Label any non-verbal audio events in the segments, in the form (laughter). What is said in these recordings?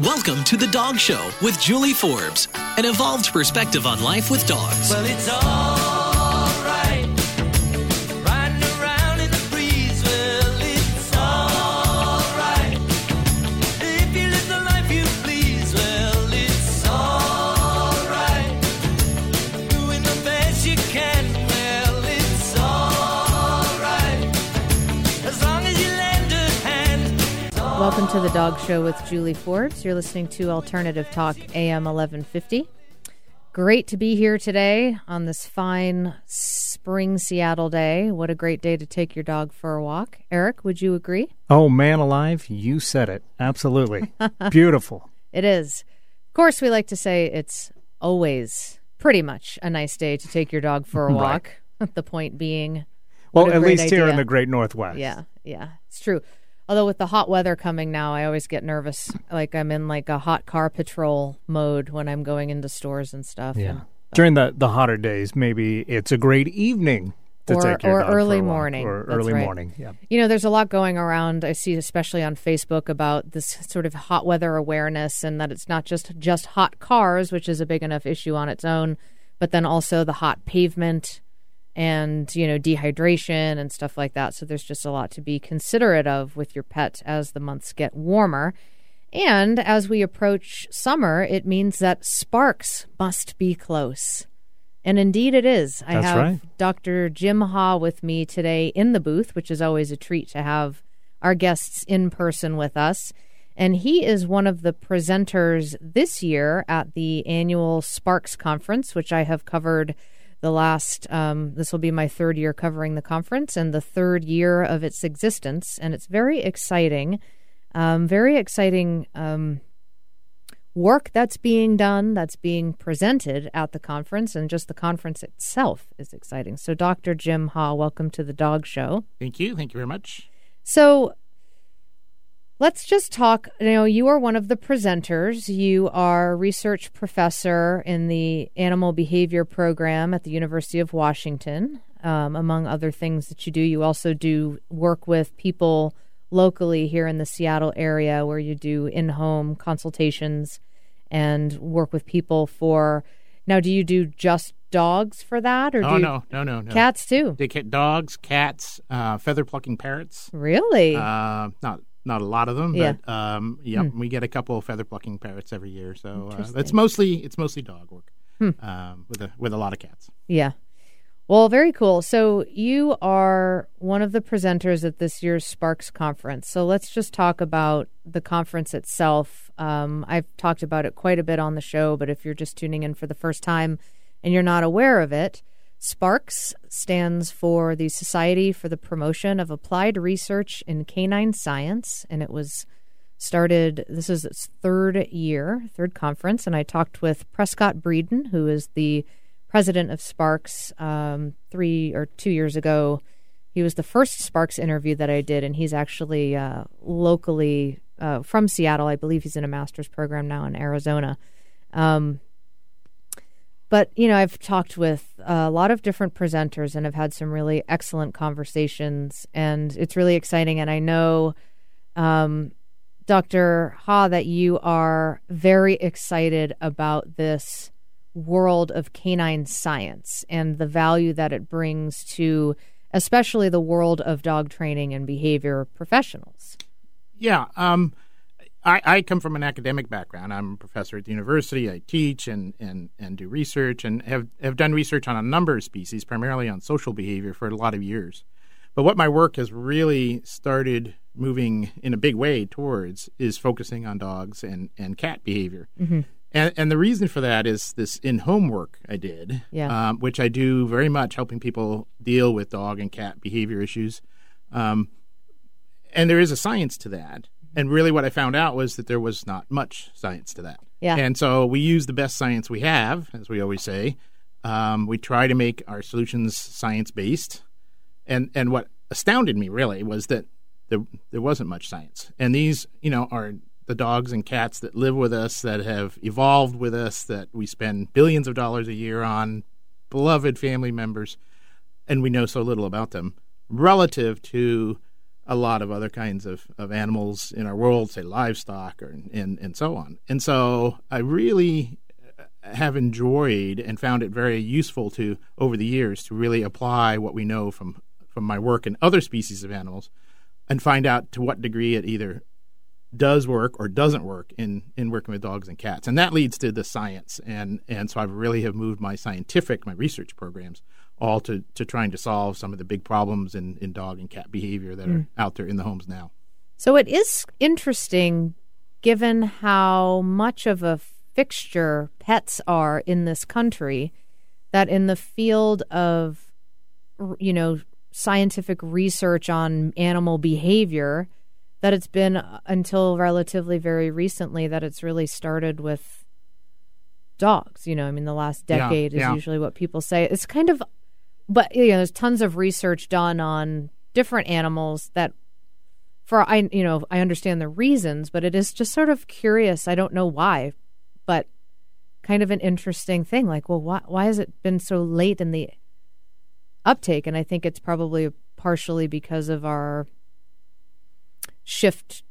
Welcome to The Dog Show with Julie Forbes, an evolved perspective on life with dogs. Well, Welcome to the Dog Show with Julie Forbes. You're listening to Alternative Talk AM 1150. Great to be here today on this fine spring Seattle day. What a great day to take your dog for a walk. Eric, would you agree? Oh, man alive, you said it. Absolutely. (laughs) Beautiful. It is. Of course, we like to say it's always pretty much a nice day to take your dog for a Right. walk. (laughs) the point being, Well, at least here in the great Northwest. yeah, yeah, it's true. Although with the hot weather coming now, I always get nervous. Like I'm in like a hot car patrol mode when I'm going into stores and stuff. Yeah. and- During the, the hotter days, maybe it's a great evening to Or- take your or dog for early morning. Or That's early right. morning. Yeah. You know, there's a lot going around. I see, especially on Facebook, about this sort of hot weather awareness, and that it's not just just hot cars, which is a big enough issue on its own, but then also the hot pavement and you know dehydration and stuff like that. So there's just a lot to be considerate of with your pet as the months get warmer. And as we approach summer, it means that SPARCS must be close. And indeed it is. I That's have right. Dr. Jim Ha with me today in the booth, which is always a treat to have our guests in person with us. And he is one of the presenters this year at the annual SPARCS Conference, which I have covered the last, um, this will be my third year covering the conference and the third year of its existence. And it's very exciting, um, very exciting um, work that's being done, that's being presented at the conference, and just the conference itself is exciting. So, Dr. Jim Ha, welcome to the Dog Show. Thank you. Thank you very much. So, let's just talk. You know, you are one of the presenters. You are a research professor in the animal behavior program at the University of Washington. Um, among other things that you do, you also do work with people locally here in the Seattle area where you do in home consultations and work with people for. Now, do you do just dogs for that, or do Oh you, no, no, no, no. cats too? They get dogs, cats, uh, feather plucking parrots. Really? Uh, not not a lot of them, Yeah. but um, yeah, we get a couple of feather plucking parrots every year. So uh, it's mostly it's mostly dog work um, with a with a lot of cats. Yeah. Well, very cool. So you are one of the presenters at this year's SPARCS conference. So let's just talk about the conference itself. Um, I've talked about it quite a bit on the show, but if you're just tuning in for the first time and you're not aware of it, SPARCS stands for the Society for the Promotion of Applied Research in Canine Science, and it was started this is its third year third conference. And i talked with prescott breeden who is the president of SPARCS um, three or two years ago. He was the first SPARCS interview that i did. And he's actually uh, locally uh, from seattle. I believe he's in a master's program now in arizona. Um, but you know i've talked with a lot of different presenters and have had some really excellent conversations and it's really exciting and i know um, Dr. Ha, that you are very excited about this world of canine science and the value that it brings to especially the world of dog training and behavior professionals. Yeah. Um, I, I come from an academic background. I'm a professor at the university. I teach and, and, and do research and have, have done research on a number of species, primarily on social behavior, for a lot of years. But what my work has really started moving in a big way towards is focusing on dogs and, and cat behavior. And, and the reason for that is this in home work I did, Yeah. um, which I do very much helping people deal with dog and cat behavior issues. Um, and there is a science to that. And really, what I found out was that there was not much science to that. Yeah. And so we use the best science we have, as we always say. Um, we try to make our solutions science based. And and what astounded me really was that there there wasn't much science. And these, you know, are the dogs and cats that live with us, that have evolved with us, that we spend billions of dollars a year on, beloved family members, and we know so little about them relative to a lot of other kinds of, of animals in our world, say livestock or and and so on. And so I really uh, have enjoyed and found it very useful to over the years to really apply what we know from from my work in other species of animals and find out to what degree it either does work or doesn't work in, in working with dogs and cats. And that leads to the science. And, and so I really have moved my scientific, my research programs, all to, to trying to solve some of the big problems in, in dog and cat behavior that are out there in the homes now. So it is interesting, given how much of a fixture pets are in this country, that in the field of, you know, scientific research on animal behavior, that it's been uh, until relatively very recently that it's really started with dogs. You know, I mean, the last Yeah, decade is yeah. usually what people say. It's kind of, but you know, there's tons of research done on different animals that for I you know I understand the reasons, but it is just sort of curious. I don't know why, but kind of an interesting thing. Like, well, why why has it been so late in the uptake? And I think it's probably partially because of our shift,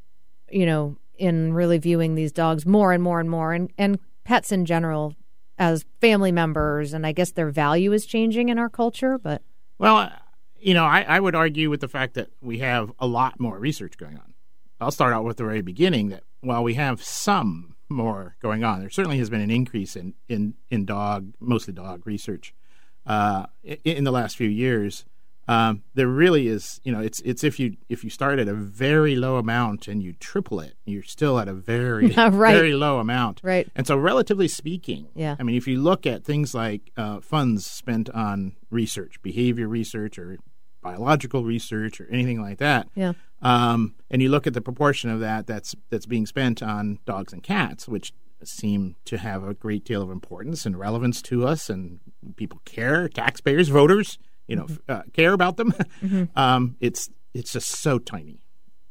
you know, in really viewing these dogs more and more and more, and and pets in general as family members. And I guess their value is changing in our culture, but Well, you know, I, I would argue with the fact that we have a lot more research going on. I'll start out with the very beginning that while we have some more going on, there certainly has been an increase in, in, in dog, mostly dog research uh, in, in the last few years. Um, there really is, you know, it's it's if you if you start at a very low amount and you triple it, you're still at a very (laughs) Right. very low amount. Right. And so, relatively speaking, Yeah. I mean, if you look at things like uh, funds spent on research, behavior research, or biological research, or anything like that, yeah, um, and you look at the proportion of that that's that's being spent on dogs and cats, which seem to have a great deal of importance and relevance to us, and people care, taxpayers, voters, you know, f- uh, care about them. (laughs) um, it's it's just so tiny,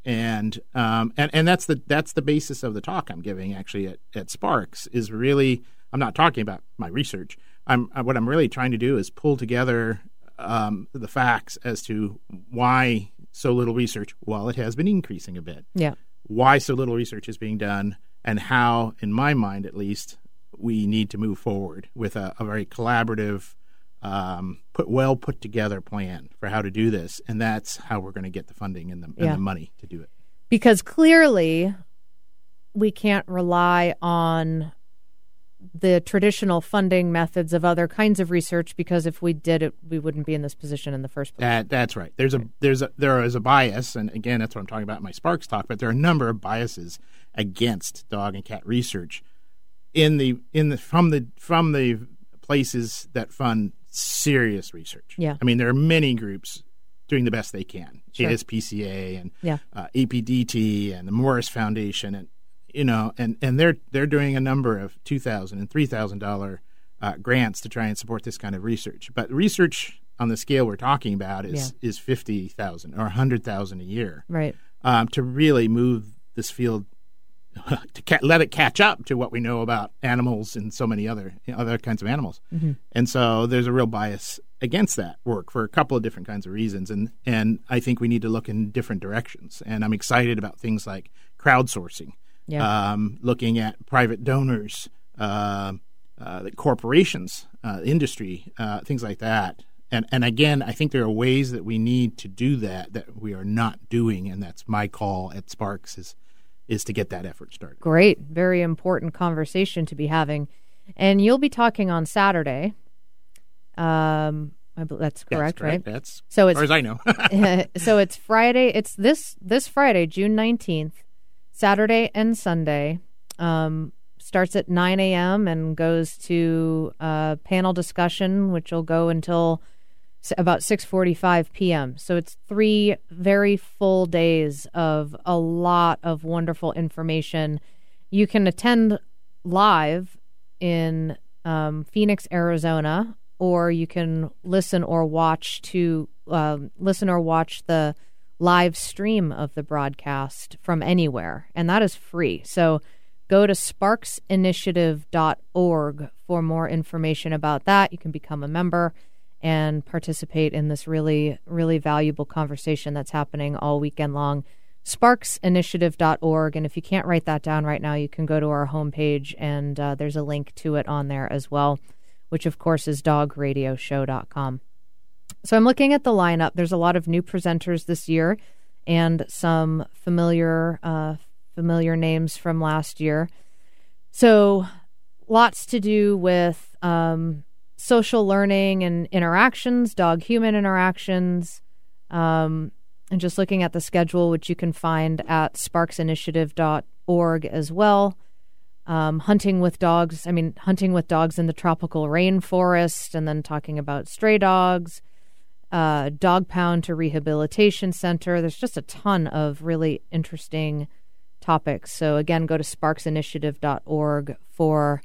and um, and and that's the that's the basis of the talk I'm giving actually at, at SPARCS is really I'm not talking about my research. I'm uh, what I'm really trying to do is pull together um, the facts as to why so little research, while it has been increasing a bit, yeah. why so little research is being done, and how, in my mind at least, we need to move forward with a, a very collaborative, um, put well put together plan for how to do this, and that's how we're going to get the funding and the, and the money to do it. because clearly we can't rely on the traditional funding methods of other kinds of research because if we did it we wouldn't be in this position in the first place. That that's right. There's a there's a there is a bias, and again, that's what I'm talking about in my SPARCS talk. But there are a number of biases against dog and cat research in the in the from the from the places that fund serious research. Yeah. I mean, there are many groups doing the best they can. Sure. ASPCA and Yeah. uh, APDT and the Morris Foundation, and you know, and and they're they're doing a number of two thousand and three thousand dollar uh, grants to try and support this kind of research. But research on the scale we're talking about is is fifty thousand or hundred thousand a year Right. um, to really move this field to ca- let it catch up to what we know about animals and so many other other kinds of animals. And so there's a real bias against that work for a couple of different kinds of reasons. And and I think we need to look in different directions. And I'm excited about things like crowdsourcing, Yeah. um, looking at private donors, uh, uh, the corporations, uh, industry, uh, things like that. And and again, I think there are ways that we need to do that that we are not doing, and that's my call at SPARCS is is to get that effort started. Great. Very important conversation to be having. And you'll be talking on Saturday. Um that's correct, That's right? That's So as it's far as I know. (laughs) (laughs) so it's Friday. It's this this Friday, June nineteenth, Saturday and Sunday. Um, starts at nine a.m. and goes to a panel discussion, which will go until about six forty-five p.m. So it's three very full days of a lot of wonderful information. You can attend live in um, Phoenix, Arizona, or you can listen or watch to um, listen or watch the live stream of the broadcast from anywhere, and that is free. So go to sparcsinitiative.org for more information about that. You can become a member and participate in this really, really valuable conversation that's happening all weekend long. Sparcsinitiative.org. And if you can't write that down right now, you can go to our homepage and uh, there's a link to it on there as well, which of course is dogradioshow.com. So I'm looking at the lineup. There's a lot of new presenters this year and some familiar uh, familiar names from last year. So lots to do with um, social learning and interactions, dog human interactions, um, and just looking at the schedule, which you can find at sparcsinitiative.org as well. Um, hunting with dogs, I mean, hunting with dogs in the tropical rainforest, and then talking about stray dogs, uh, dog pound to rehabilitation center. There's just a ton of really interesting topics. So, again, go to sparcsinitiative.org for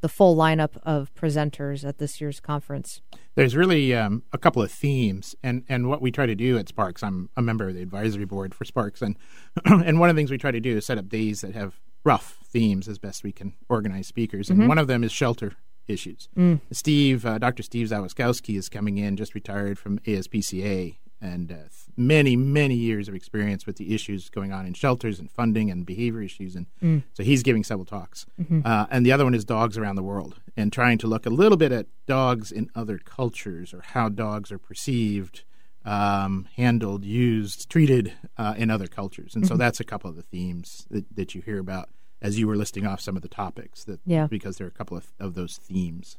the full lineup of presenters at this year's conference. There's really um, a couple of themes, and, and what we try to do at SPARCS. I'm a member of the advisory board for SPARCS, and (clears throat) and one of the things we try to do is set up days that have rough themes as best we can organize speakers, and one of them is shelter issues. Steve, uh, Dr. Steve Zawistowski is coming in, just retired from ASPCA, and uh, many, many years of experience with the issues going on in shelters and funding and behavior issues. And so he's giving several talks. Uh, and the other one is dogs around the world and trying to look a little bit at dogs in other cultures or how dogs are perceived, um, handled, used, treated uh, in other cultures. And so that's a couple of the themes that, that you hear about as you were listing off some of the topics that Yeah. because there are a couple of, of those themes.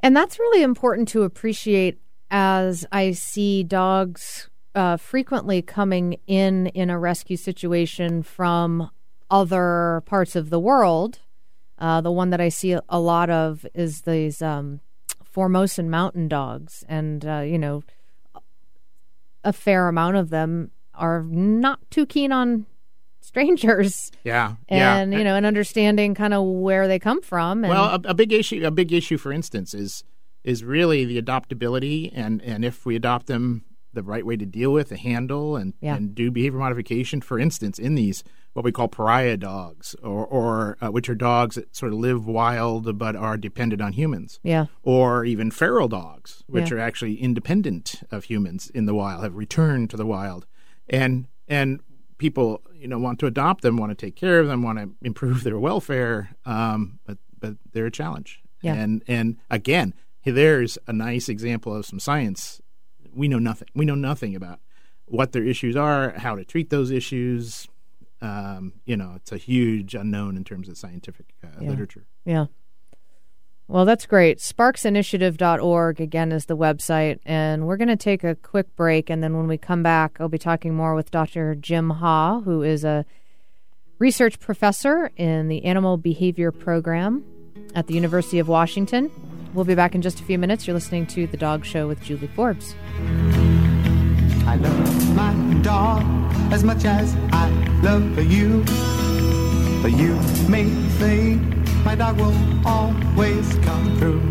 And that's really important to appreciate as I see dogs uh, frequently coming in in a rescue situation from other parts of the world. Uh, the one that I see a lot of is these um, Formosan mountain dogs. And, uh, you know, a fair amount of them are not too keen on strangers Yeah, yeah. and you know and understanding kind of where they come from and Well, a, a big issue, a big issue, for instance, is is really the adoptability, and and if we adopt them the right way to deal with, to handle, and Yeah. and do behavior modification. For instance, in these what we call pariah dogs, or or uh, which are dogs that sort of live wild but are dependent on humans. yeah Or even feral dogs, which Yeah. are actually independent of humans in the wild, have returned to the wild, and and people you know want to adopt them, want to take care of them, want to improve their welfare, um, but but they're a challenge. Yeah. And and again, there's a nice example of some science. We know nothing. We know nothing about what their issues are, how to treat those issues. Um, you know, it's a huge unknown in terms of scientific uh, Yeah. literature. Yeah. Well, that's great. Sparcsinitiative.org, again, is the website. And we're going to take a quick break. And then when we come back, I'll be talking more with Dr. Jim Ha, who is a research professor in the Animal Behavior Program at the University of Washington. We'll be back in just a few minutes. You're listening to The Dog Show with Julie Forbes. I love my dog as much as I love you. But you may think my dog will always come through.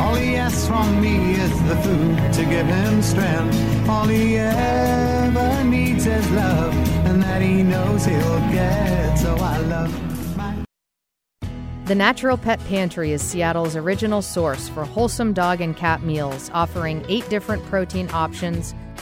All he asks from me is the food to give him strength. All he ever needs is love, and that he knows he'll get. So I love The Natural Pet Pantry is Seattle's original source for wholesome dog and cat meals, offering eight different protein options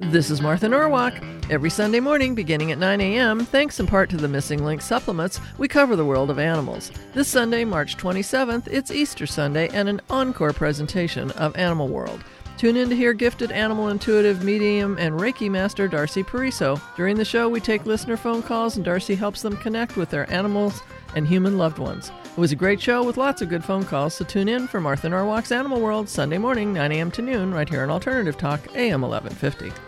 This is Martha Norwalk. Every Sunday morning, beginning at 9 a.m., thanks in part to the Missing Link supplements, we cover the world of animals. This Sunday, March 27th, it's Easter Sunday and an encore presentation of Animal World. Tune in to hear gifted animal intuitive medium and Reiki master Darcy Pariso. During the show, we take listener phone calls and Darcy helps them connect with their animals and human loved ones. It was a great show with lots of good phone calls, so tune in for Martha Norwalk's Animal World Sunday morning, 9 a.m. to noon, right here on Alternative Talk, AM 1150.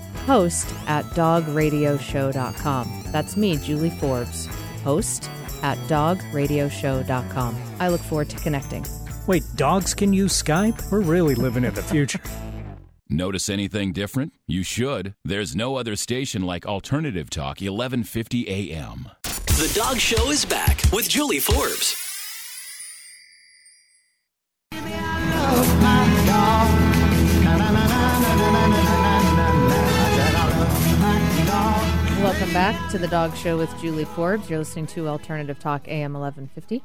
host at dogradioshow.com. That's me, Julie Forbes, host at dogradioshow.com. I look forward to connecting. Wait, dogs can use Skype? We're really living in the future. Notice anything different? You should. There's no other station like Alternative Talk 1150 AM. The Dog Show is back with Julie Forbes. Welcome back to the Dog Show with Julie Forbes. You're listening to Alternative Talk AM 1150.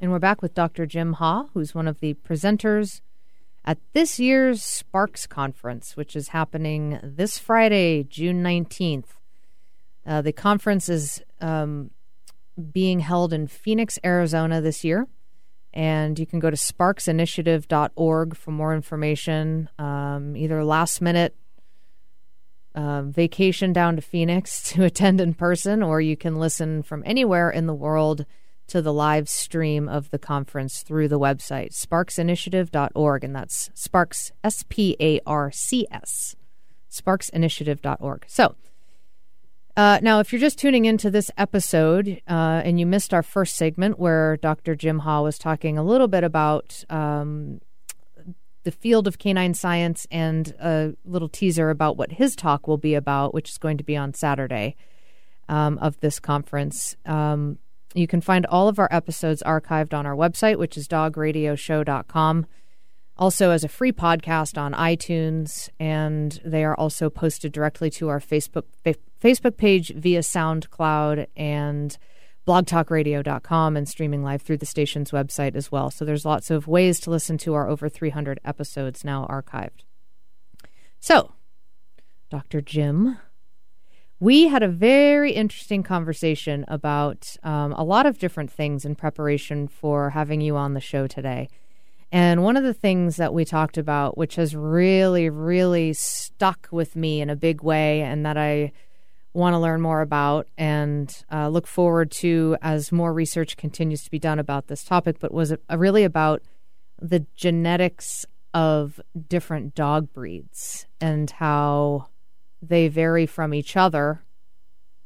And we're back with Dr. Jim Ha, who's one of the presenters at this year's SPARCS Conference, which is happening this Friday, June 19th. Uh, the conference is um, being held in Phoenix, Arizona this year. And you can go to sparcsinitiative.org for more information, um, either last minute uh, vacation down to Phoenix (laughs) to attend in person, or you can listen from anywhere in the world to the live stream of the conference through the website, sparcsinitiative.org. And that's SPARCS, S P A R C S, sparcsinitiative.org. So, uh, now, if you're just tuning into this episode uh, and you missed our first segment where Dr. Jim Ha was talking a little bit about um, the field of canine science and a little teaser about what his talk will be about, which is going to be on Saturday um, of this conference. Um, you can find all of our episodes archived on our website, which is dogradioshow.com. Also, as a free podcast on iTunes, and they are also posted directly to our Facebook fa- Facebook page via SoundCloud and blogtalkradio.com and streaming live through the station's website as well. So there's lots of ways to listen to our over 300 episodes now archived. So, Dr. Jim, we had a very interesting conversation about um, a lot of different things in preparation for having you on the show today. And one of the things that we talked about, which has really, really stuck with me in a big way, and that I want to learn more about and uh, look forward to as more research continues to be done about this topic, but was it really about the genetics of different dog breeds and how they vary from each other,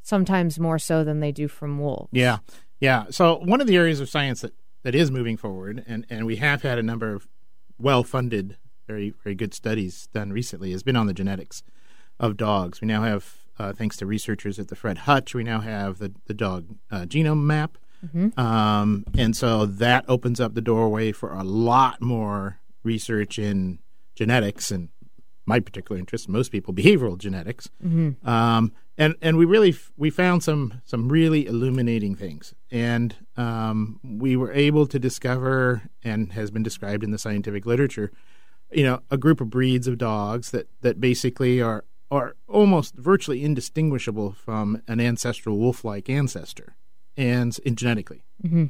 sometimes more so than they do from wolves. Yeah, yeah. So one of the areas of science that, that is moving forward, and, and we have had a number of well-funded, very very good studies done recently, has been on the genetics of dogs. We now have, uh, thanks to researchers at the Fred Hutch, we now have the the dog uh, genome map, um, and so that opens up the doorway for a lot more research in genetics and my particular interest, most people, behavioral genetics. Um, and and we really f- we found some some really illuminating things, and um, we were able to discover, and has been described in the scientific literature, you know, a group of breeds of dogs that that basically are are almost virtually indistinguishable from an ancestral wolf-like ancestor, and in genetically. Mm-hmm.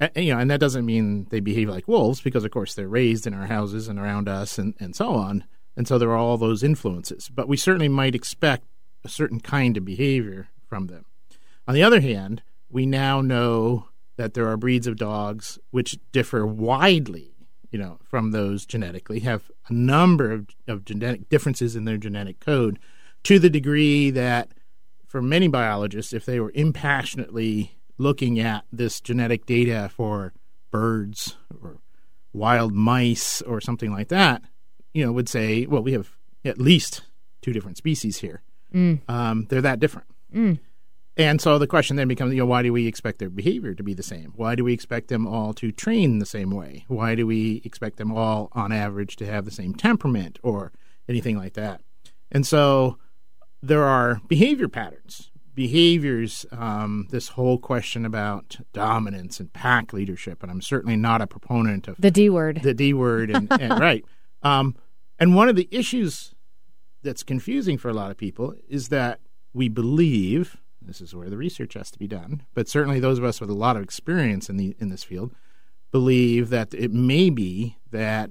A- you know, and that doesn't mean they behave like wolves because, of course, they're raised in our houses and around us, and, and so on. And so there are all those influences. But we certainly might expect a certain kind of behavior from them. On the other hand, we now know that there are breeds of dogs which differ widely, you know, from those genetically, have a number of, of genetic differences in their genetic code to the degree that for many biologists, if they were impassionately looking at this genetic data for birds or wild mice or something like that, you know, would say, well, we have at least two different species here. Um, they're that different. And so the question then becomes, you know, why do we expect their behavior to be the same? Why do we expect them all to train the same way? Why do we expect them all, on average, to have the same temperament or anything like that? And so there are behavior patterns behaviors, um, this whole question about dominance and pack leadership, and I'm certainly not a proponent of The D word. the D word, and, and (laughs) right. Um, and one of the issues that's confusing for a lot of people is that we believe this is where the research has to be done, but certainly those of us with a lot of experience in the in this field believe that it may be that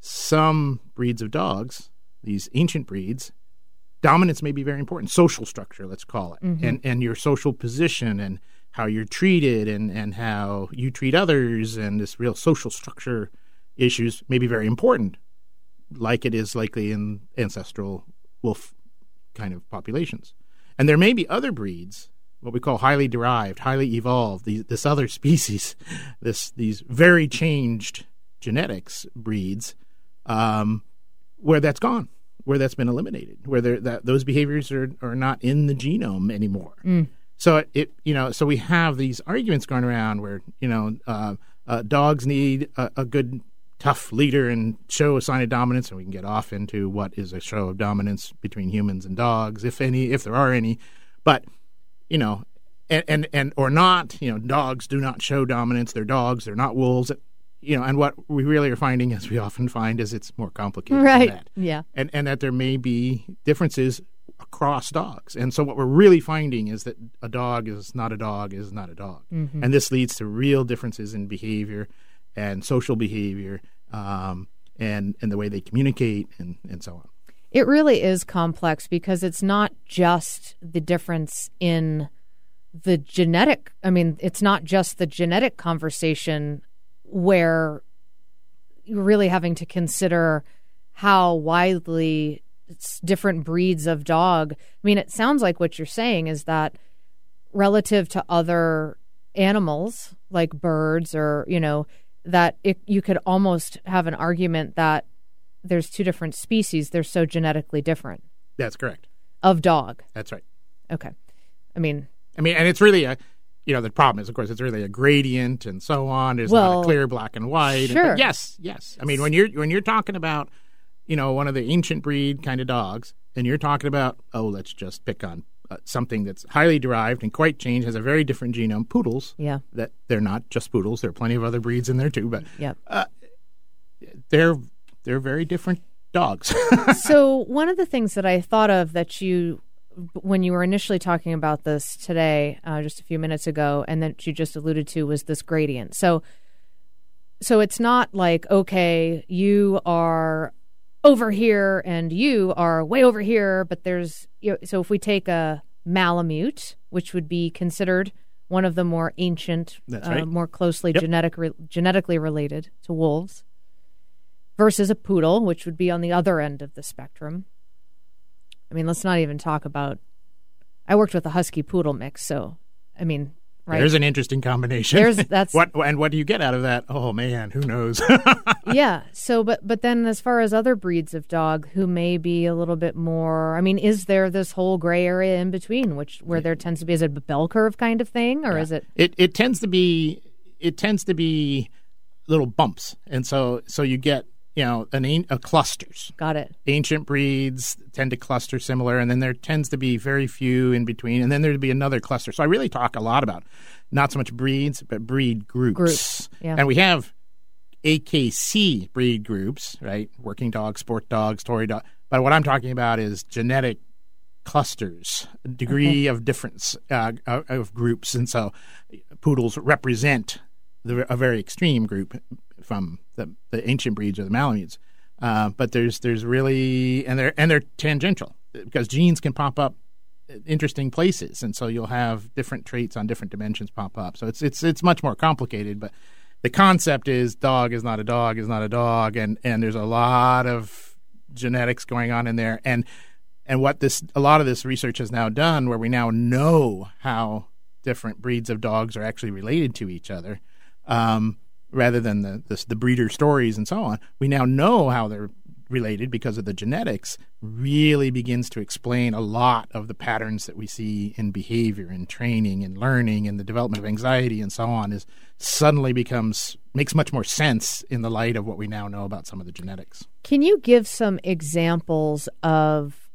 some breeds of dogs, these ancient breeds, dominance may be very important. Social structure, let's call it, mm-hmm. and and your social position and how you're treated and and how you treat others and this real social structure issues may be very important, like it is likely in ancestral wolf kind of populations. And there may be other breeds, what we call highly derived, highly evolved, these, this other (laughs) species, this these very changed genetics breeds, um, where that's gone, where that's been eliminated, where that those behaviors are, are not in the genome anymore. So it, it, you know, so we have these arguments going around where you know uh, uh, dogs need a, a good tough leader and show a sign of dominance, and we can get off into what is a show of dominance between humans and dogs, if any, if there are any. But you know, and and, and or not, you know, dogs do not show dominance. They're dogs. They're not wolves. You know, and what we really are finding, as we often find, is it's more complicated Right. than that Yeah. and and that there may be differences across dogs. And so what we're really finding is that a dog is not a dog is not a dog, mm-hmm. and this leads to real differences in behavior and social behavior, um, and and the way they communicate and and so on. It really is complex because it's not just the difference in the genetic. I mean, it's not just the genetic conversation where you're really having to consider how widely different breeds of dog. I mean, it sounds like what you're saying is that relative to other animals like birds or, you know, that it, you could almost have an argument that there's two different species. They're so genetically different That's correct. of dog. That's right. Okay. I mean, I mean, and it's really a, you know, the problem is, of course, it's really a gradient and so on. There's not a clear black and white. sure. But yes, yes. I mean, when you're when you're talking about, you know, one of the ancient breed kind of dogs, and you're talking about, oh, let's just pick on uh, something that's highly derived and quite changed, has a very different genome. Poodles. yeah. That they're not just poodles. There are plenty of other breeds in there too, but Yep. they're they're very different dogs. (laughs) so one of the things that I thought of that you when you were initially talking about this today, uh, just a few minutes ago, and that you just alluded to was this gradient. So, so it's not like okay, you are over here and you are way over here, but there's you know, so if we take a Malamute, which would be considered one of the more ancient, uh, right. more closely Yep. genetic re- genetically related to wolves, versus a poodle, which would be on the other end of the spectrum. I mean, let's not even talk about. I worked with a husky poodle mix, so I mean, right? There's an interesting combination. There's- (laughs) that's- what and what do you get out of that? Oh man, who knows? (laughs) yeah. So, but but then as far as other breeds of dog who may be a little bit more, I mean, is there this whole gray area in between, which where there tends to be is it a bell curve kind of thing, or is it? it it tends to be it tends to be little bumps, and so so you get you know an a clusters. Got it. Ancient breeds tend to cluster similar, and then there tends to be very few in between, and then there'd be another cluster. So I really talk a lot about not so much breeds, but breed groups. Groups, yeah. And we have AKC breed groups, right? Working dogs, sport dogs, toy dog. But what I'm talking about is genetic clusters, degree of difference uh, of of groups, and so poodles represent the, a very extreme group from the, the ancient breeds or the Malamutes. Uh, but there's there's really and they're and they're tangential because genes can pop up interesting places, and so you'll have different traits on different dimensions pop up. So it's it's it's much more complicated, but the concept is dog is not a dog is not a dog, and and there's a lot of genetics going on in there, and and what this a lot of this research has now done, where we now know how different breeds of dogs are actually related to each other, um, rather than the, the the breeder stories and so on. We now know how they're related because of the genetics. Really begins to explain a lot of the patterns that we see in behavior and training and learning and the development of anxiety and so on. Is suddenly becomes makes much more sense in the light of what we now know about some of the genetics. Can you give some examples of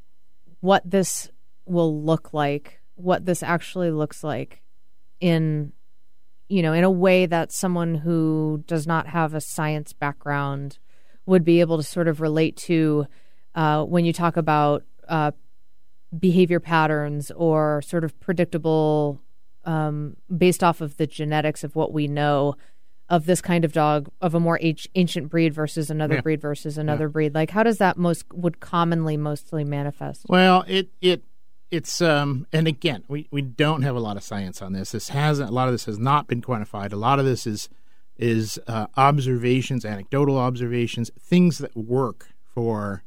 what this will look like what this actually looks like in you know in a way that someone who does not have a science background would be able to sort of relate to uh, when you talk about uh, behavior patterns or sort of predictable um, based off of the genetics of what we know of this kind of dog of a more age, ancient breed versus another Yeah. breed versus another breed like how does that most would commonly mostly manifest Well, it it it's um and again, we we don't have a lot of science on this. This hasn't a lot of this has not been quantified. A lot of this is is uh, observations, anecdotal observations, things that work for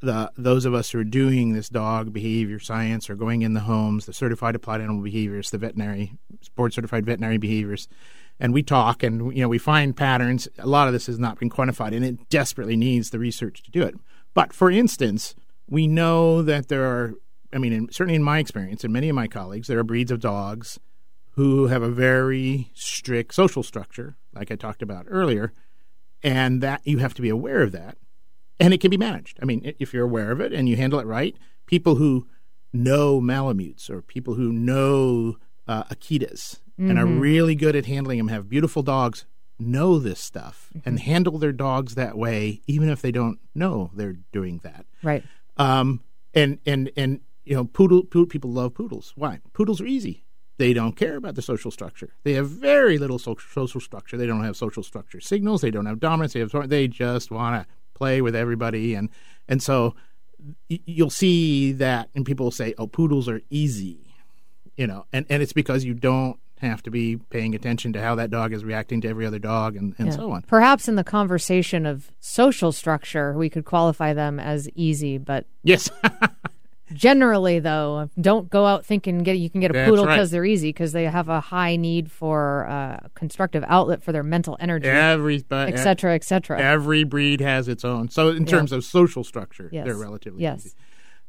the those of us who are doing this dog behavior science or going in the homes, the certified applied animal behaviors, the veterinary board certified veterinary behaviors, and we talk and you know we find patterns. A lot of this has not been quantified, and it desperately needs the research to do it. But for instance, we know that there are. I mean, in, certainly in my experience, and many of my colleagues, there are breeds of dogs who have a very strict social structure, like I talked about earlier, and that you have to be aware of that and it can be managed. I mean, if you're aware of it and you handle it right, people who know Malamutes or people who know uh, Akitas and are really good at handling them, have beautiful dogs, know this stuff and handle their dogs that way, even if they don't know they're doing that. right Um, and and and you know, poodle, poodle people love poodles. Why? Poodles are easy. They don't care about the social structure. They have very little social, structure. They don't have social structure signals. They don't have dominance. They have they just want to play with everybody, and and so you'll see that, and people will say, "Oh, poodles are easy," you know, and and it's because you don't have to be paying attention to how that dog is reacting to every other dog, and and Yeah. so on. perhaps in the conversation of social structure we could qualify them as easy but Yes, (laughs) Generally, though, don't go out thinking get you can get a That's poodle right. because they're easy because they have a high need for uh, constructive outlet for their mental energy, every but et cetera, et cetera. Every breed has its own. So in terms of social structure, Yes. they're relatively Yes. easy.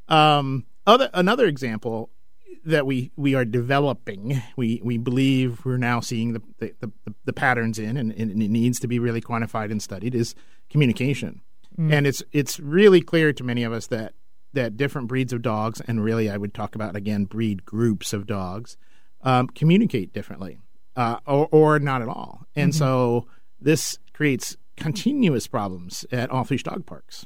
Um, other another example that we we are developing, we we believe we're now seeing the the, the, the patterns in, and, and it needs to be really quantified and studied is communication. And it's it's really clear to many of us that that different breeds of dogs, and really I would talk about again breed groups of dogs, um, communicate differently, uh, or or not at all. And so this creates continuous problems at off-leash dog parks.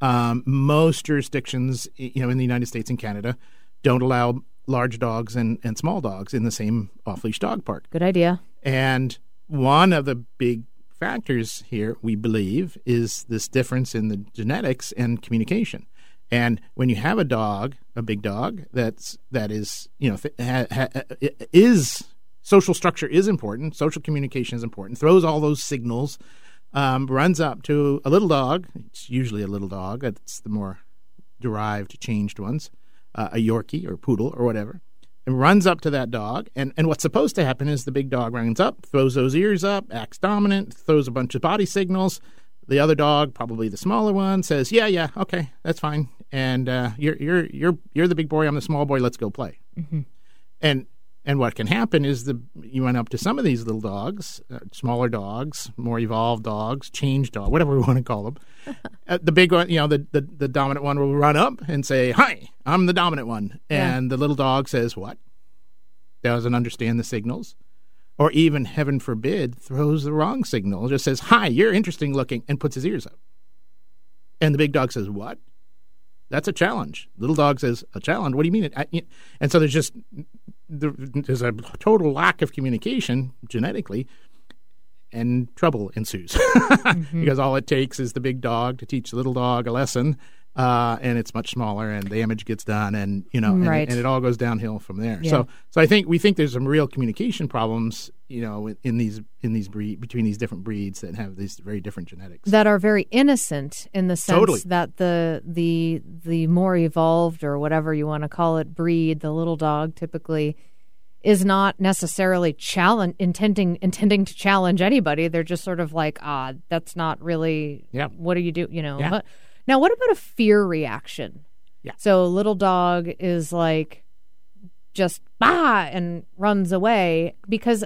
Um, most jurisdictions, you know, in the United States and Canada, don't allow large dogs and, and small dogs in the same off-leash dog park. Good idea. And one of the big factors here, we believe, is this difference in the genetics and communication. And when you have a dog, a big dog that's that is you know ha, ha, is social structure is important, social communication is important, throws all those signals, um, runs up to a little dog. It's usually a little dog. It's the more derived, changed ones, uh, a Yorkie or poodle or whatever and runs up to that dog. And, and what's supposed to happen is the big dog runs up, throws those ears up, acts dominant, throws a bunch of body signals. The other dog, probably the smaller one, says, "Yeah, yeah, okay, that's fine." And uh, you're you're you're you're the big boy. I'm the small boy. Let's go play. And and what can happen is the you went up to some of these little dogs, uh, smaller dogs, more evolved dogs, changed dog, whatever (laughs) we want to call them. (laughs) uh, the big one, you know, the, the the dominant one will run up and say, "Hi, I'm the dominant one," Yeah. and the little dog says, "What?" Doesn't understand the signals, or even heaven forbid, throws the wrong signal. Just says, "Hi, you're interesting looking," and puts his ears up. And the big dog says, "What?" That's a challenge. Little dog says, "A challenge? What do you mean?" And so there's just there's a total lack of communication genetically, and trouble ensues (laughs) because all it takes is the big dog to teach the little dog a lesson, uh, and it's much smaller, and the damage gets done, and you know, and, Right. and it all goes downhill from there. Yeah. So, so I think we think there's some real communication problems, you know, in, in these in these breed between these different breeds that have these very different genetics. that are very innocent in the sense Totally. that the the the more evolved or whatever you want to call it breed, the little dog typically is not necessarily challenge intending intending to challenge anybody. They're just sort of like, ah, that's not really Yeah. what do you do? You know. Yeah. Now what about a fear reaction? Yeah. So little dog is like just bah and runs away because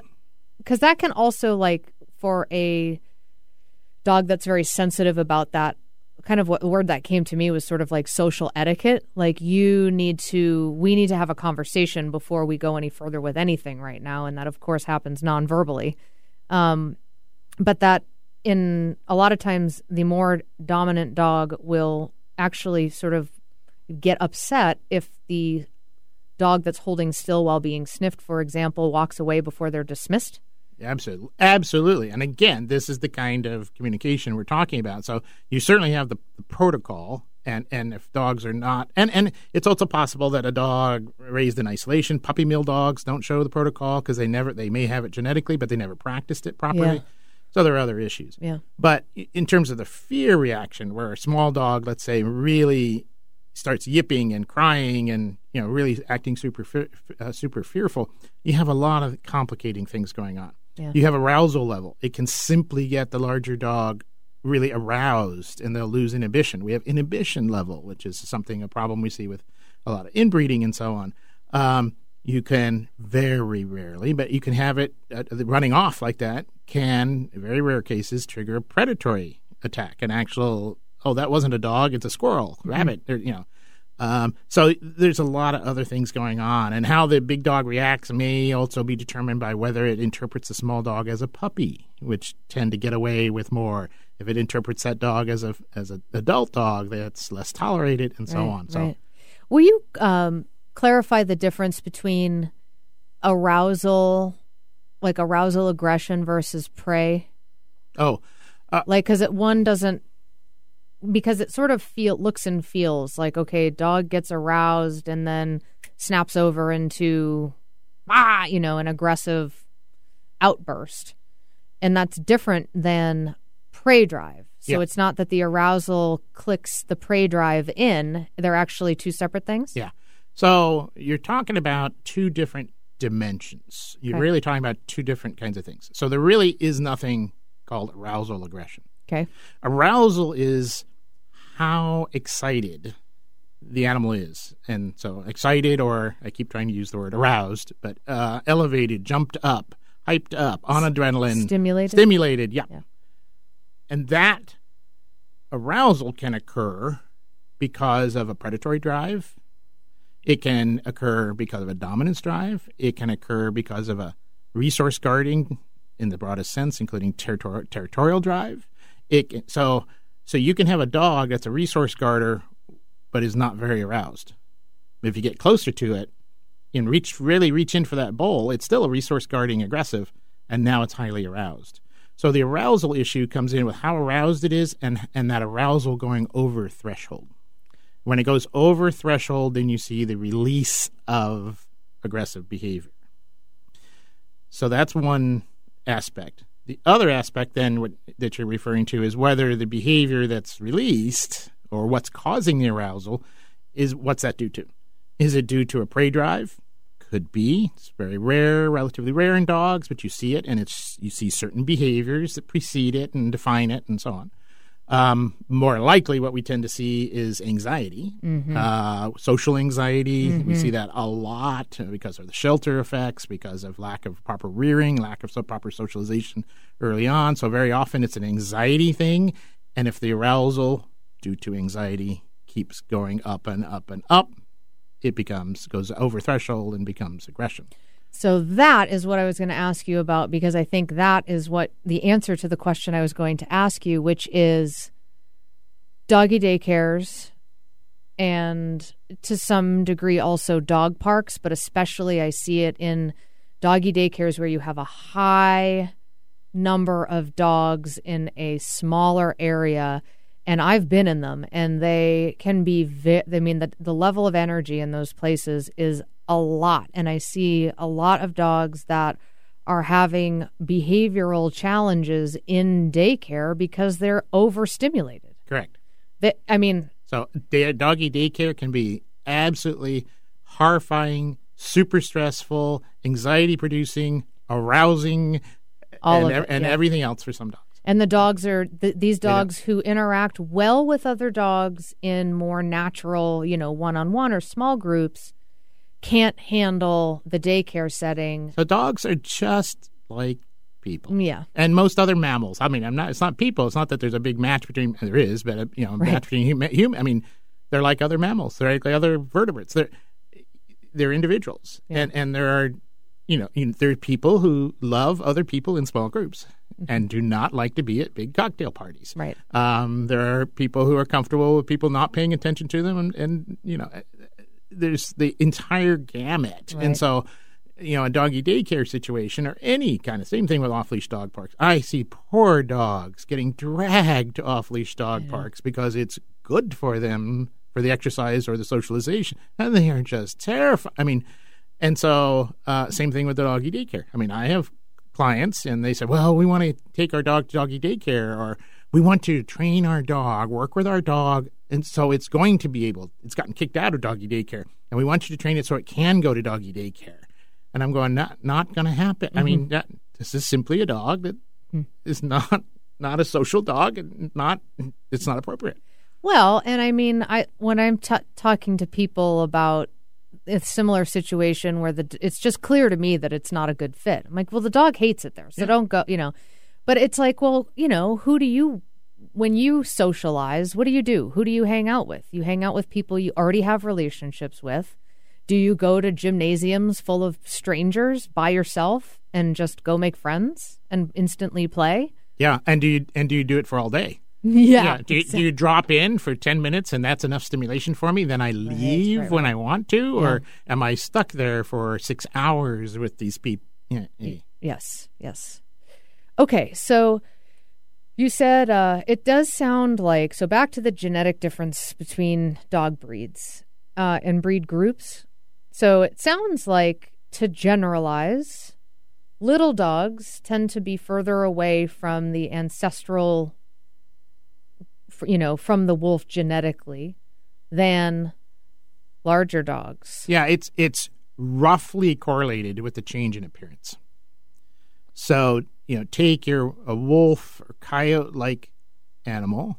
because that can also like for a dog that's very sensitive about that kind of what the word that came to me was sort of like social etiquette. Like you need to, we need to have a conversation before we go any further with anything right now, and that of course happens non-verbally. Um, but that in a lot of times the more dominant dog will actually sort of get upset if the dog that's holding still while being sniffed, for example, walks away before they're dismissed. Absolutely, absolutely. And again, this is the kind of communication we're talking about. So you certainly have the, the protocol, and and if dogs are not, and and it's also possible that a dog raised in isolation, puppy mill dogs don't show the protocol because they never, they may have it genetically, but they never practiced it properly. Yeah. So there are other issues. Yeah. But in terms of the fear reaction, where a small dog, let's say, really starts yipping and crying and you know really acting super uh, super fearful, you have a lot of complicating things going on. Yeah. You have arousal level. It can simply get the larger dog really aroused and they'll lose inhibition. We have inhibition level, which is something a problem we see with a lot of inbreeding and so on. Um, you can very rarely, but you can have it uh, running off like that. Can in very rare cases trigger a predatory attack, an actual oh that wasn't a dog, it's a squirrel, rabbit, or, you know. Um, so there's a lot of other things going on, and how the big dog reacts may also be determined by whether it interprets the small dog as a puppy, which tend to get away with more. If it interprets that dog as a as an adult dog, that's less tolerated, and so Right, on. So right. Will you um, clarify the difference between arousal, like arousal aggression versus prey? oh, Like, because it one doesn't, because it sort of feel looks and feels like okay, dog gets aroused and then snaps over into ah, you know, an aggressive outburst, and that's different than prey drive. So Yeah. it's not that the arousal clicks the prey drive in; they're actually two separate things. Yeah. So you're talking about two different dimensions. You're Okay. really talking about two different kinds of things. So there really is nothing called arousal aggression. Okay. Arousal is how excited the animal is. And so excited, or I keep trying to use the word aroused, but uh, elevated, jumped up, hyped up, on adrenaline, Stimulated? Stimulated, yeah. Yeah. And that arousal can occur because of a predatory drive. It can occur because of a dominance drive. It can occur because of a resource guarding in the broadest sense, including territor- territorial drive. It can, so so you can have a dog that's a resource guarder, but is not very aroused. If you get closer to it and reach really reach in for that bowl, it's still a resource guarding aggressive, and now it's highly aroused. So the arousal issue comes in with how aroused it is and and that arousal going over threshold. When it goes over threshold, then you see the release of aggressive behavior. So that's one aspect. The other aspect, then, what, that you're referring to is whether the behavior that's released or what's causing the arousal is what's that due to? Is it due to a prey drive? Could be. It's very rare, relatively rare in dogs, but you see it, and it's you see certain behaviors that precede it and define it, and so on. Um, more likely, what we tend to see is anxiety, uh, social anxiety. We see that a lot because of the shelter effects, because of lack of proper rearing, lack of so proper socialization early on. So very often it's an anxiety thing, and if the arousal due to anxiety keeps going up and up and up, it becomes goes over threshold and becomes aggression. So that is what I was going to ask you about because I think that is what the answer to the question I was going to ask you, which is doggy daycares and to some degree also dog parks, but especially I see it in doggy daycares where you have a high number of dogs in a smaller area and I've been in them and they can be vi- I mean the the level of energy in those places is a lot and I see a lot of dogs that are having behavioral challenges in daycare because they're overstimulated. Correct. They, I mean, So da- doggy daycare can be absolutely horrifying, super stressful, anxiety producing, arousing, All and, of it, and yeah. everything else for some dogs. and the dogs are th- these dogs who interact well with other dogs in more natural, you know, one-on-one or small groups can't handle the daycare setting. So dogs are just like people. Yeah. And most other mammals. I mean, I'm not. It's not people. It's not that there's a big match between. There is, but you know, a Right. match between human. human I mean, they're like other mammals. They're like other vertebrates. They're they're individuals, and and there are, you know, there are people who love other people in small groups and do not like to be at big cocktail parties. Mm-hmm. Right. Um, there are people who are comfortable with people not paying attention to them, and, and you know, there's the entire gamut. Right. And so, you know, a doggy daycare situation or any kind of same thing with off leash dog parks. I see poor dogs getting dragged to off leash dog parks because it's good for them for the exercise or the socialization, and they are just terrified. I mean, and so uh, same thing with the doggy daycare. I mean, I have clients and they say, well, we want to take our dog to doggy daycare or we want to train our dog, work with our dog. And so it's going to be able, it's gotten kicked out of doggy daycare and we want you to train it so it can go to doggy daycare. And I'm going, not, not going to happen. I mean, mm-hmm. that, this is simply a dog that hmm. is not, not a social dog and not, it's not appropriate. Well, and I mean, I when I'm t- talking to people about a similar situation where the it's just clear to me that it's not a good fit. I'm like, well, the dog hates it there, so don't go. You know, but it's like, well, you know, who do you when you socialize? What do you do? Who do you hang out with? You hang out with people you already have relationships with. Do you go to gymnasiums full of strangers by yourself and just go make friends and instantly play? Yeah. And do you, and do you do it for all day? (laughs) Yeah. Do you, do you drop in for 10 minutes and that's enough stimulation for me? Then I leave right, when I want to? Or am I stuck there for six hours with these people? Yeah, yeah. Yes, yes. Okay, so you said uh, it does sound like so. Back to the genetic difference between dog breeds uh, and breed groups. So it sounds like to generalize, little dogs tend to be further away from the ancestral, you know, from the wolf genetically than larger dogs. Yeah, it's it's roughly correlated with the change in appearance. So, you know, take your a wolf or coyote like animal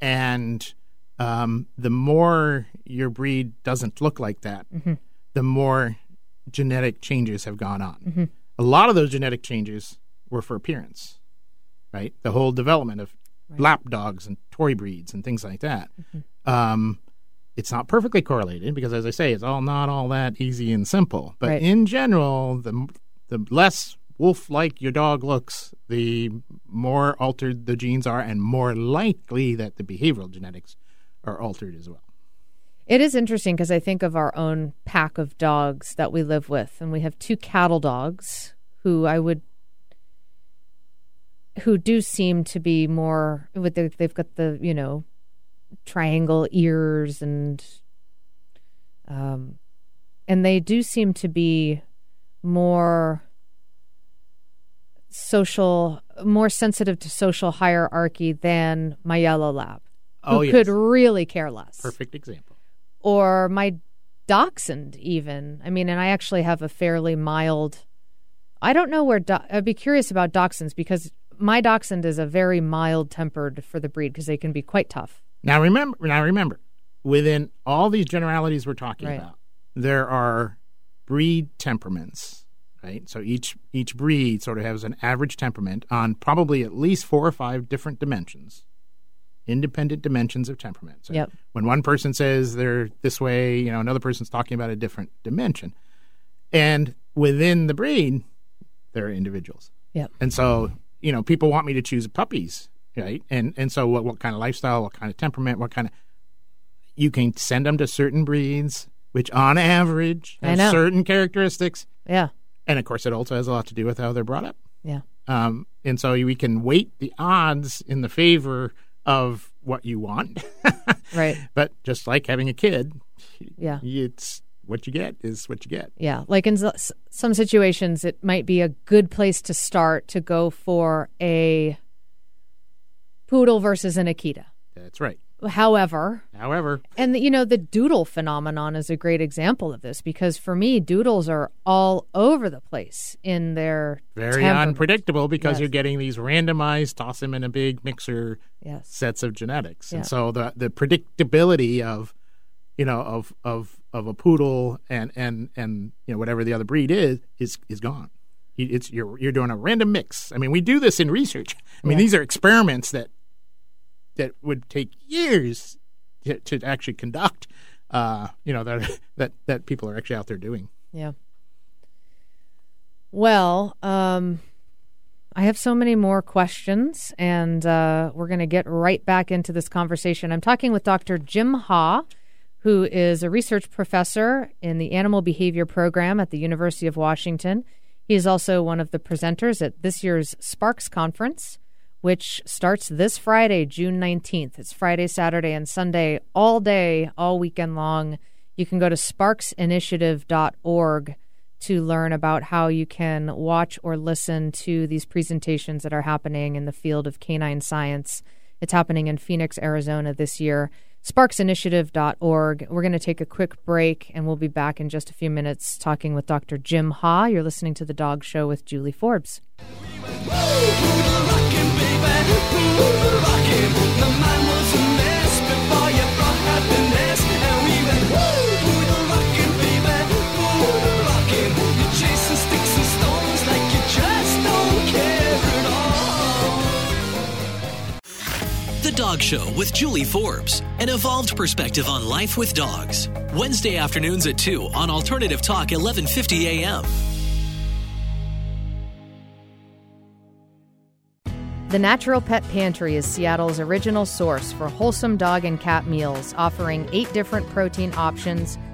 and um, the more your breed doesn't look like that, the more genetic changes have gone on. A lot of those genetic changes were for appearance, right? The whole development of lap dogs and toy breeds and things like that. Um, it's not perfectly correlated because, as I say, it's all not all that easy and simple. But Right. in general, the the less wolf-like your dog looks, the more altered the genes are, and more likely that the behavioral genetics are altered as well. It is interesting because I think of our own pack of dogs that we live with, and we have two cattle dogs who I would, who do seem to be more with the, they've got the you know, triangle ears and, um, and they do seem to be more social, more sensitive to social hierarchy than my yellow lab, who Oh, yes. could really care less Perfect example. or my dachshund even i mean and i actually have a fairly mild i don't know where do- i'd be curious about dachshunds because my dachshund is a very mild tempered for the breed because they can be quite tough Now remember, now remember, within all these generalities we're talking Right. about, there are breed temperaments, right? So each each breed sort of has an average temperament on probably at least four or five different dimensions, independent dimensions of temperament. So Yep. when one person says they're this way, you know, another person's talking about a different dimension, and within the breed, there are individuals. yep And so, you know, people want me to choose puppies, right? And and so what what kind of lifestyle, what kind of temperament, what kind of you can send them to certain breeds which on average have certain characteristics. yeah And of course it also has a lot to do with how they're brought up. yeah Um, and so we can weight the odds in the favor of what you want. (laughs) right but just like having a kid, yeah it's what you get is what you get. yeah like in some situations it might be a good place to start to go for a poodle versus an akita That's right. However However, And you know the doodle phenomenon is a great example of this because for me doodles are all over the place in their very unpredictable because Yes. you're getting these randomized, toss them in a big mixer Yes. sets of genetics, Yeah. and so the the predictability of you know of of of a poodle and and and you know whatever the other breed is is is gone. It's you're you're doing a random mix. I mean, we do this in research. I mean, these are experiments that that would take years to, to actually conduct. Uh, you know that (laughs) that that people are actually out there doing. Yeah. Well, um, I have so many more questions, and uh, we're going to get right back into this conversation. I'm talking with Dr. Jim Ha, who is a research professor in the Animal Behavior Program at the University of Washington. He is also one of the presenters at this year's SPARCS Conference, which starts this Friday, June 19th. It's Friday, Saturday, and Sunday, all day, all weekend long. You can go to sparcsinitiative.org to learn about how you can watch or listen to these presentations that are happening in the field of canine science. It's happening in Phoenix, Arizona this year. Sparcsinitiative.org. We're going to take a quick break and we'll be back in just a few minutes talking with Dr. Jim Ha. You're listening to The Dog Show with Julie Forbes. The The dog Show with Julie Forbes, an evolved perspective on life with dogs. Wednesday afternoons at 2 on Alternative Talk 1150 AM. The Natural Pet Pantry is Seattle's original source for wholesome dog and cat meals, offering eight different protein options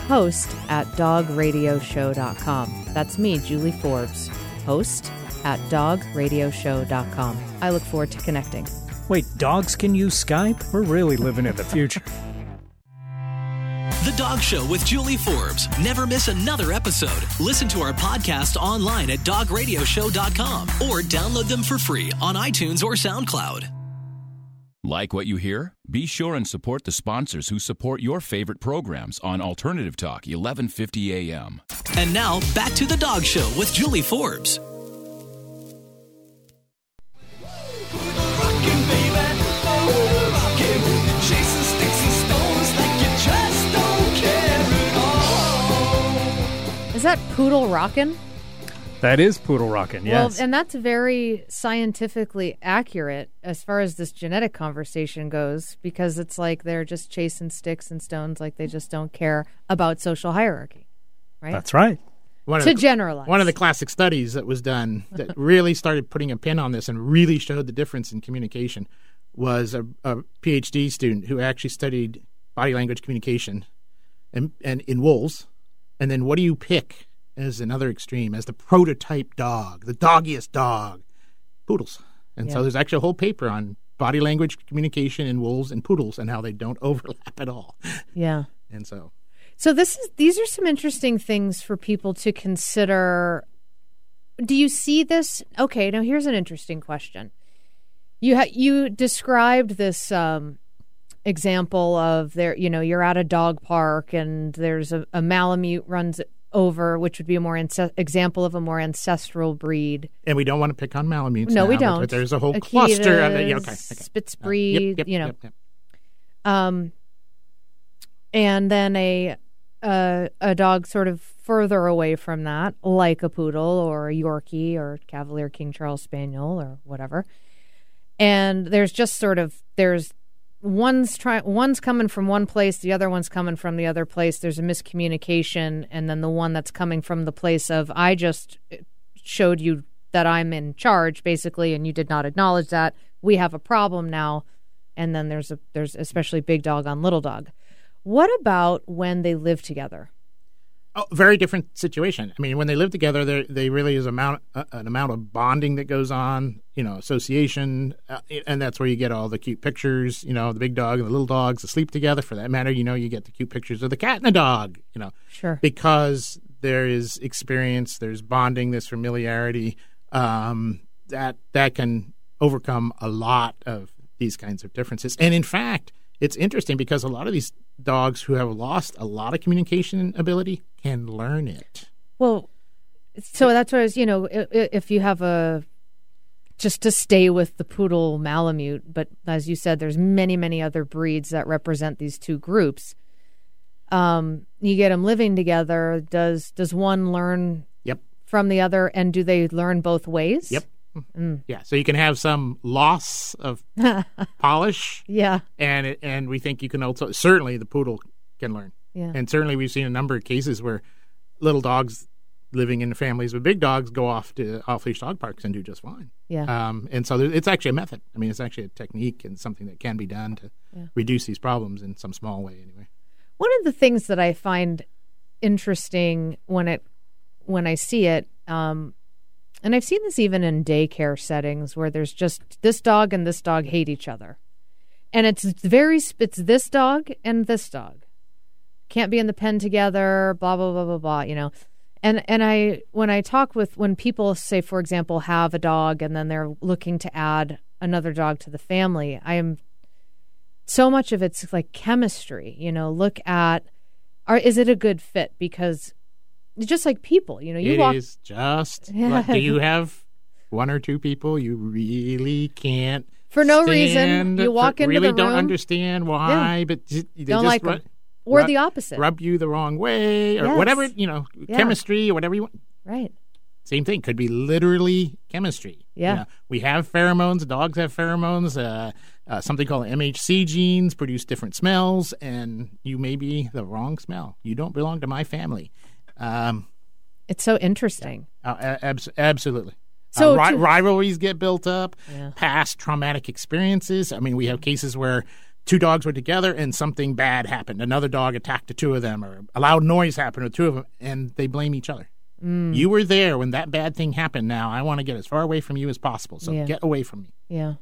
host at dogradioshow.com. That's me, Julie Forbes, host at dogradioshow.com. I look forward to connecting. Wait, dogs can use Skype? We're really living in the future. The Dog Show with Julie Forbes. Never miss another episode. Listen to our podcast online at dogradioshow.com or download them for free on iTunes or SoundCloud. Like what you hear? Be sure and support the sponsors who support your favorite programs on Alternative Talk 1150 AM. And now, back to The Dog Show with Julie Forbes. Is that poodle rockin'? That is poodle rocking, yes. Well, and that's very scientifically accurate as far as this genetic conversation goes, because it's like they're just chasing sticks and stones, like they just don't care about social hierarchy, right? That's right. One of to the- generalize. One of the classic studies that was done that (laughs) really started putting a pin on this and really showed the difference in communication was a, a PhD student who actually studied body language communication and, and in wolves. And then what do you pick as another extreme, as the prototype dog, the doggiest dog? Poodles. And so there's actually a whole paper on body language communication in wolves and poodles and how they don't (laughs) overlap at all. yeah. And so So this is these are some interesting things for people to consider. Do you see this? Okay, now here's an interesting question. You ha- you described this um, example of there. You know, you're at a dog park and there's a, a Malamute runs over, which would be a more ance- example of a more ancestral breed. and we don't want to pick on Malamutes. No, we now, but- don't. But there's a whole cluster of it. Yeah, okay, okay. Spitz Uh, breed, yep, yep, you know. yep. um, and then a a a dog sort of further away from that, like a poodle or a Yorkie or Cavalier King Charles Spaniel or whatever. and there's just sort of there's one's trying one's coming from one place the other one's coming from the other place. There's a miscommunication and then the one that's coming from the place of i just uh, showed you that i'm in charge basically and you did not acknowledge that. We have a problem now. And then there's a there's especially big dog on little dog. What about when they live together Oh, very different situation. I mean, when they live together, there they really is amount uh, an amount of bonding that goes on. You know, association, uh, and that's where you get all the cute pictures. You know, the big dog and the little dogs sleep together. For that matter, you know, you get the cute pictures of the cat and the dog. You know, sure because there is experience, there's bonding, there's familiarity. Um, that that can overcome a lot of these kinds of differences. And in fact, it's interesting because a lot of these dogs who have lost a lot of communication ability can learn it. Well, so that's where I was, you know, if you have a, just to stay with the poodle Malamute, but as you said, there's many, many other breeds that represent these two groups. Um, you get them living together. Does does one learn Yep. from the other, and do they learn both ways? Yep. Yeah, so you can have some loss of (laughs) polish, Yeah. and it, and we think you can also certainly the poodle can learn, Yeah. and certainly we've seen a number of cases where little dogs living in families with big dogs go off to off leash dog parks and do just fine. Yeah. Um, and so there, it's actually a method. I mean, it's actually a technique and something that can be done to reduce these problems in some small way, anyway. One of the things that I find interesting when it when I see it, um, and I've seen this even in daycare settings where there's just this dog and this dog hate each other, and it's very it's this dog and this dog can't be in the pen together, blah blah blah blah blah. You know, and and I when I talk with when people say, for example, have a dog and then they're looking to add another dog to the family, I am so much of it's like chemistry you know look at are is it a good fit because just like people you know you It walk is just. (laughs) Yeah. like, do you have one or two people you really can't For no reason, you walk into really the room. Really don't understand why, but just, they Don't just like ru- 'em. Or rub- the opposite rub you the wrong way or Yes. whatever you know, Yeah. chemistry or whatever you want. right Same thing could be literally chemistry. Yeah. You know, we have pheromones. Dogs have pheromones. Uh, uh, something called MHC genes produce different smells, and you may be the wrong smell. You don't belong to my family. Um, it's so interesting uh, a- abs- absolutely. So uh, ri- to- rivalries get built up. Yeah. Past traumatic experiences. I mean, we have cases where two dogs were together and something bad happened. Another dog attacked the two of them, or a loud noise happened with two of them, and they blame each other. Mm. You were there when that bad thing happened. Now I want to get as far away from you as possible. So Yeah. get away from me. yeah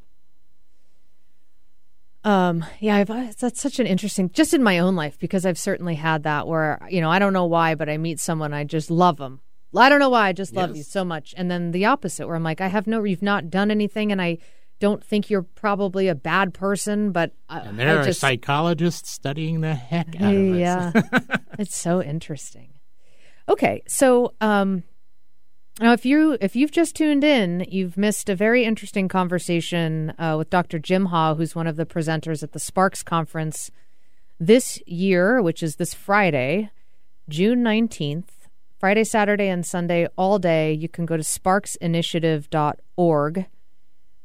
um yeah I've, that's such an interesting just in my own life because i've certainly had that where you know i don't know why but i meet someone i just love them i don't know why i just love Yes. you so much and then the opposite where i'm like i have no you've not done anything and i don't think you're probably a bad person but I, And there I are just, psychologists studying the heck out of us. yeah. (laughs) It's so interesting. Okay so um now if you if you've just tuned in you've missed a very interesting conversation uh, with dr jim ha who's one of the presenters at the SPARCS conference this year which is this friday june 19th friday saturday and sunday all day. You can go to sparcsinitiative.org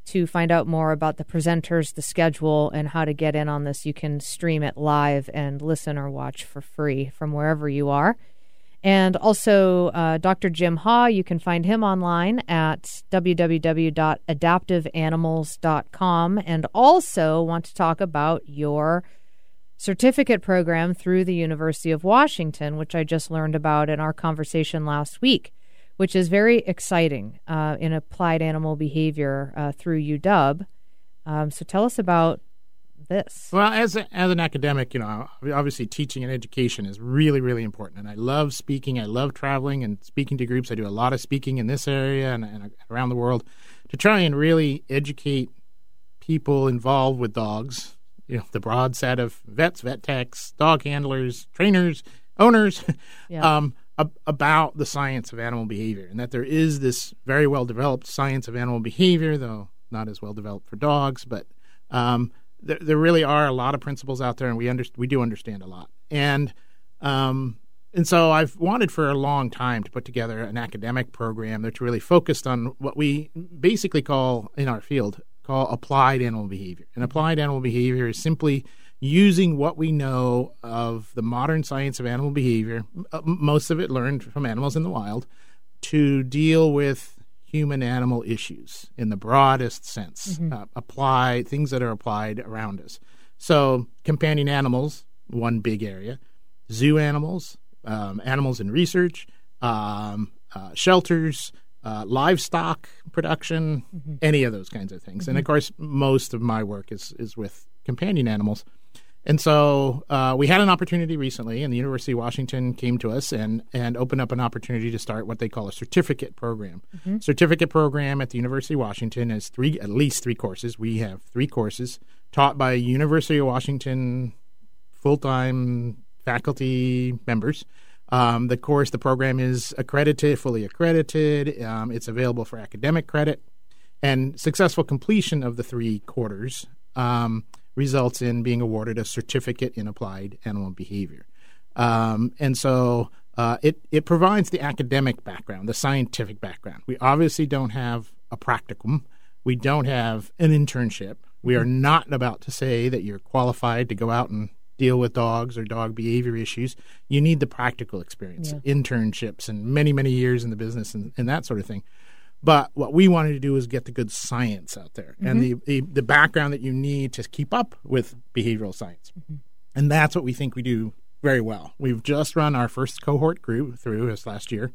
to find out more about the presenters, the schedule, and how to get in on this, you can stream it live and listen or watch for free from wherever you are. And also, uh, Dr. Jim Ha, you can find him online at www.adaptiveanimals.com. And also want to talk about your certificate program through the University of Washington, which I just learned about in our conversation last week, which is very exciting uh, in applied animal behavior uh, through UW. Um, so tell us about this. Well, as a, as an academic, you know, obviously teaching and education is really really important, and I love speaking. I love traveling and speaking to groups. I do a lot of speaking in this area and, and around the world to try and really educate people involved with dogs. You know, the broad set of vets, vet techs, dog handlers, trainers, owners, Yeah. (laughs) um, ab- about the science of animal behavior, and that there is this very well developed science of animal behavior, though not as well developed for dogs, but um, there, there really are a lot of principles out there, and we under, we do understand a lot. And um, and so I've wanted for a long time to put together an academic program that's really focused on what we basically call in our field call applied animal behavior. And applied animal behavior is simply using what we know of the modern science of animal behavior, uh, most of it learned from animals in the wild, to deal with human animal issues in the broadest sense. Uh, apply things that are applied around us. So, companion animals, one big area, zoo animals, um, animals in research, um, uh, shelters, uh, livestock production, any of those kinds of things. And of course, most of my work is is with companion animals. And so uh, we had an opportunity recently, and the University of Washington came to us and, and opened up an opportunity to start what they call a certificate program. Certificate program at the University of Washington is three, at least three courses. We have three courses taught by University of Washington full time faculty members. Um, the course, the program is accredited, fully accredited. Um, it's available for academic credit, and successful completion of the three quarters um, results in being awarded a certificate in applied animal behavior. Um, and so uh, it it provides the academic background, the scientific background. We obviously don't have a practicum. We don't have an internship. We are not about to say that you're qualified to go out and deal with dogs or dog behavior issues. You need the practical experience, internships, and many, many years in the business and, and that sort of thing. But what we wanted to do is get the good science out there and the, the, the background that you need to keep up with behavioral science. And that's what we think we do very well. We've just run our first cohort group through this last year.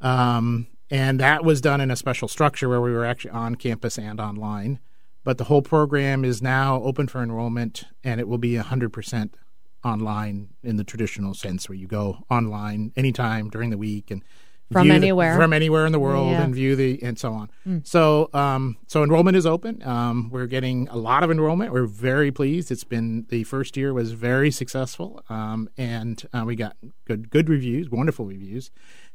Um, and that was done in a special structure where we were actually on campus and online. But the whole program is now open for enrollment and it will be 100% online in the traditional sense where you go online anytime during the week and From view the- anywhere. from anywhere in the world Yeah. and view the and so on. So um, so enrollment is open. Um, we're getting a lot of enrollment. We're very pleased. It's been the first year was very successful, um, and uh, we got good good reviews, wonderful reviews.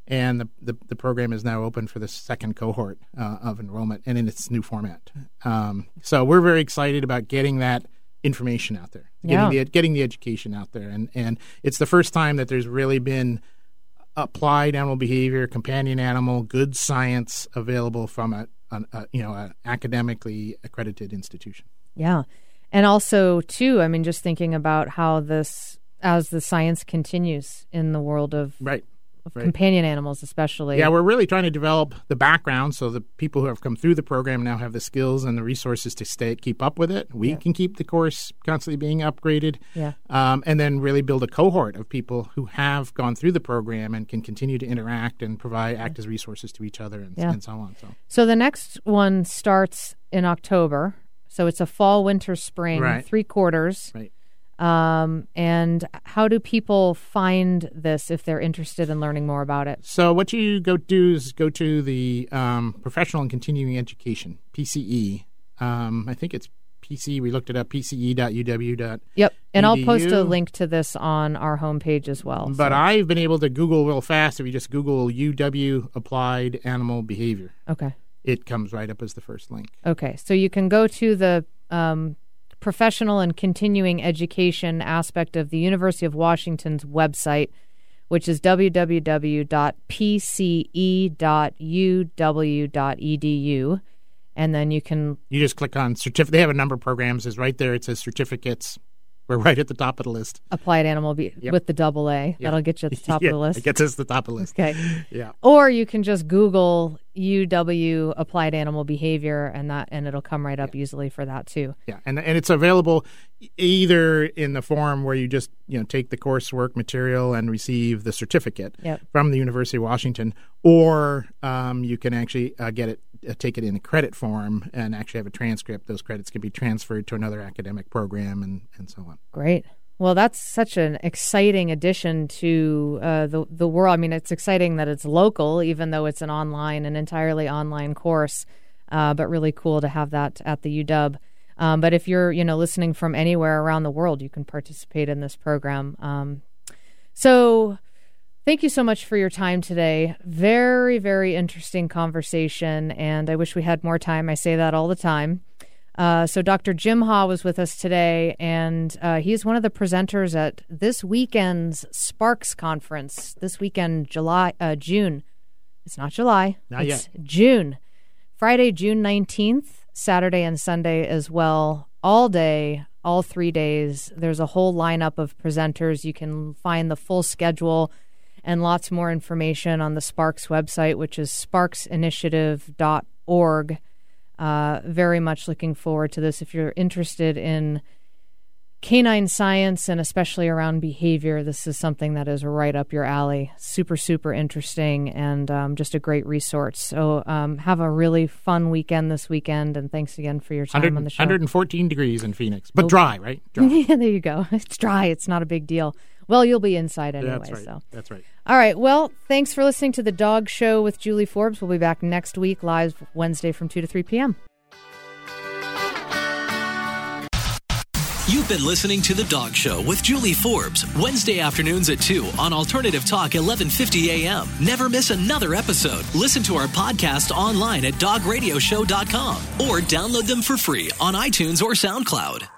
And the, the, the program is now open for the second cohort uh, of enrollment and in its new format. Um, so we're very excited about getting that information out there, getting Yeah. the getting the education out there, and and it's the first time that there's really been applied animal behavior, companion animal, good science available from a, an a you know an academically accredited institution. Yeah. And also, too, I mean, just thinking about how this, as the science continues in the world of, Right. Of right. companion animals, especially. Yeah, we're really trying to develop the background so the people who have come through the program now have the skills and the resources to stay keep up with it. We can keep the course constantly being upgraded. Yeah. Um, and then really build a cohort of people who have gone through the program and can continue to interact and provide act as resources to each other and, Yeah. and so on. So So the next one starts in October. So it's a fall, winter, spring, Right. three quarters. right. Um, and how do people find this if they're interested in learning more about it? So what you go do is go to the um, professional and continuing education (PCE). Um, I think it's PC. We looked it up. PCE.uw. Yep. And I'll post a link to this on our homepage as well. But so- I've been able to Google real fast. If you just Google UW applied animal behavior, okay. it comes right up as the first link. Okay, so you can go to the um, professional and continuing education aspect of the University of Washington's website, which is www.pce.uw.edu. And then you can, You just click on certificate. They have a number of programs. Is right there. It says certificates. (laughs) We're right at the top of the list. Applied animal be- Yep. with the double A. That'll get you at the top Yeah, of the (laughs) list. It gets us to the top of the list. Okay. (laughs) Yeah. Or you can just Google UW applied animal behavior and that and it'll come right up easily for that too. Yeah, and and it's available either in the form where you just you know take the coursework material and receive the certificate Yep. from the University of Washington, or um, you can actually uh, get it, take it in a credit form, and actually have a transcript. Those credits can be transferred to another academic program, and and so on. Great. Well, that's such an exciting addition to uh, the the world. I mean, it's exciting that it's local, even though it's an online, an entirely online course. Uh, but really cool to have that at the UW. Um, but if you're, you know, listening from anywhere around the world, you can participate in this program. Um, so, thank you so much for your time today. Very, very interesting conversation, and I wish we had more time. I say that all the time. Uh, so Dr. Jim Ha was with us today, and uh, he's one of the presenters at this weekend's SPARCS conference. This weekend, July, uh, June. It's not July. Not it's June. Friday, June nineteenth, Saturday and Sunday as well, all day, all three days. There's a whole lineup of presenters. You can find the full schedule and lots more information on the SPARCS website, which is sparcsinitiative.org. Uh, very much looking forward to this. If you're interested in canine science and especially around behavior, this is something that is right up your alley. Super, super interesting and um, just a great resource. So um, have a really fun weekend this weekend, and thanks again for your time on the show. 114 degrees in Phoenix, but dry, right? Dry. yeah, (laughs) there you go. It's dry. It's not a big deal. Well, you'll be inside anyway. That's right. So, That's right. all right. Well, thanks for listening to the Dog Show with Julie Forbes. We'll be back next week, live Wednesday from two to three p.m. You've been listening to The Dog Show with Julie Forbes, Wednesday afternoons at 2 on Alternative Talk 1150 AM. Never miss another episode. Listen to our podcast online at dogradioshow.com or download them for free on iTunes or SoundCloud.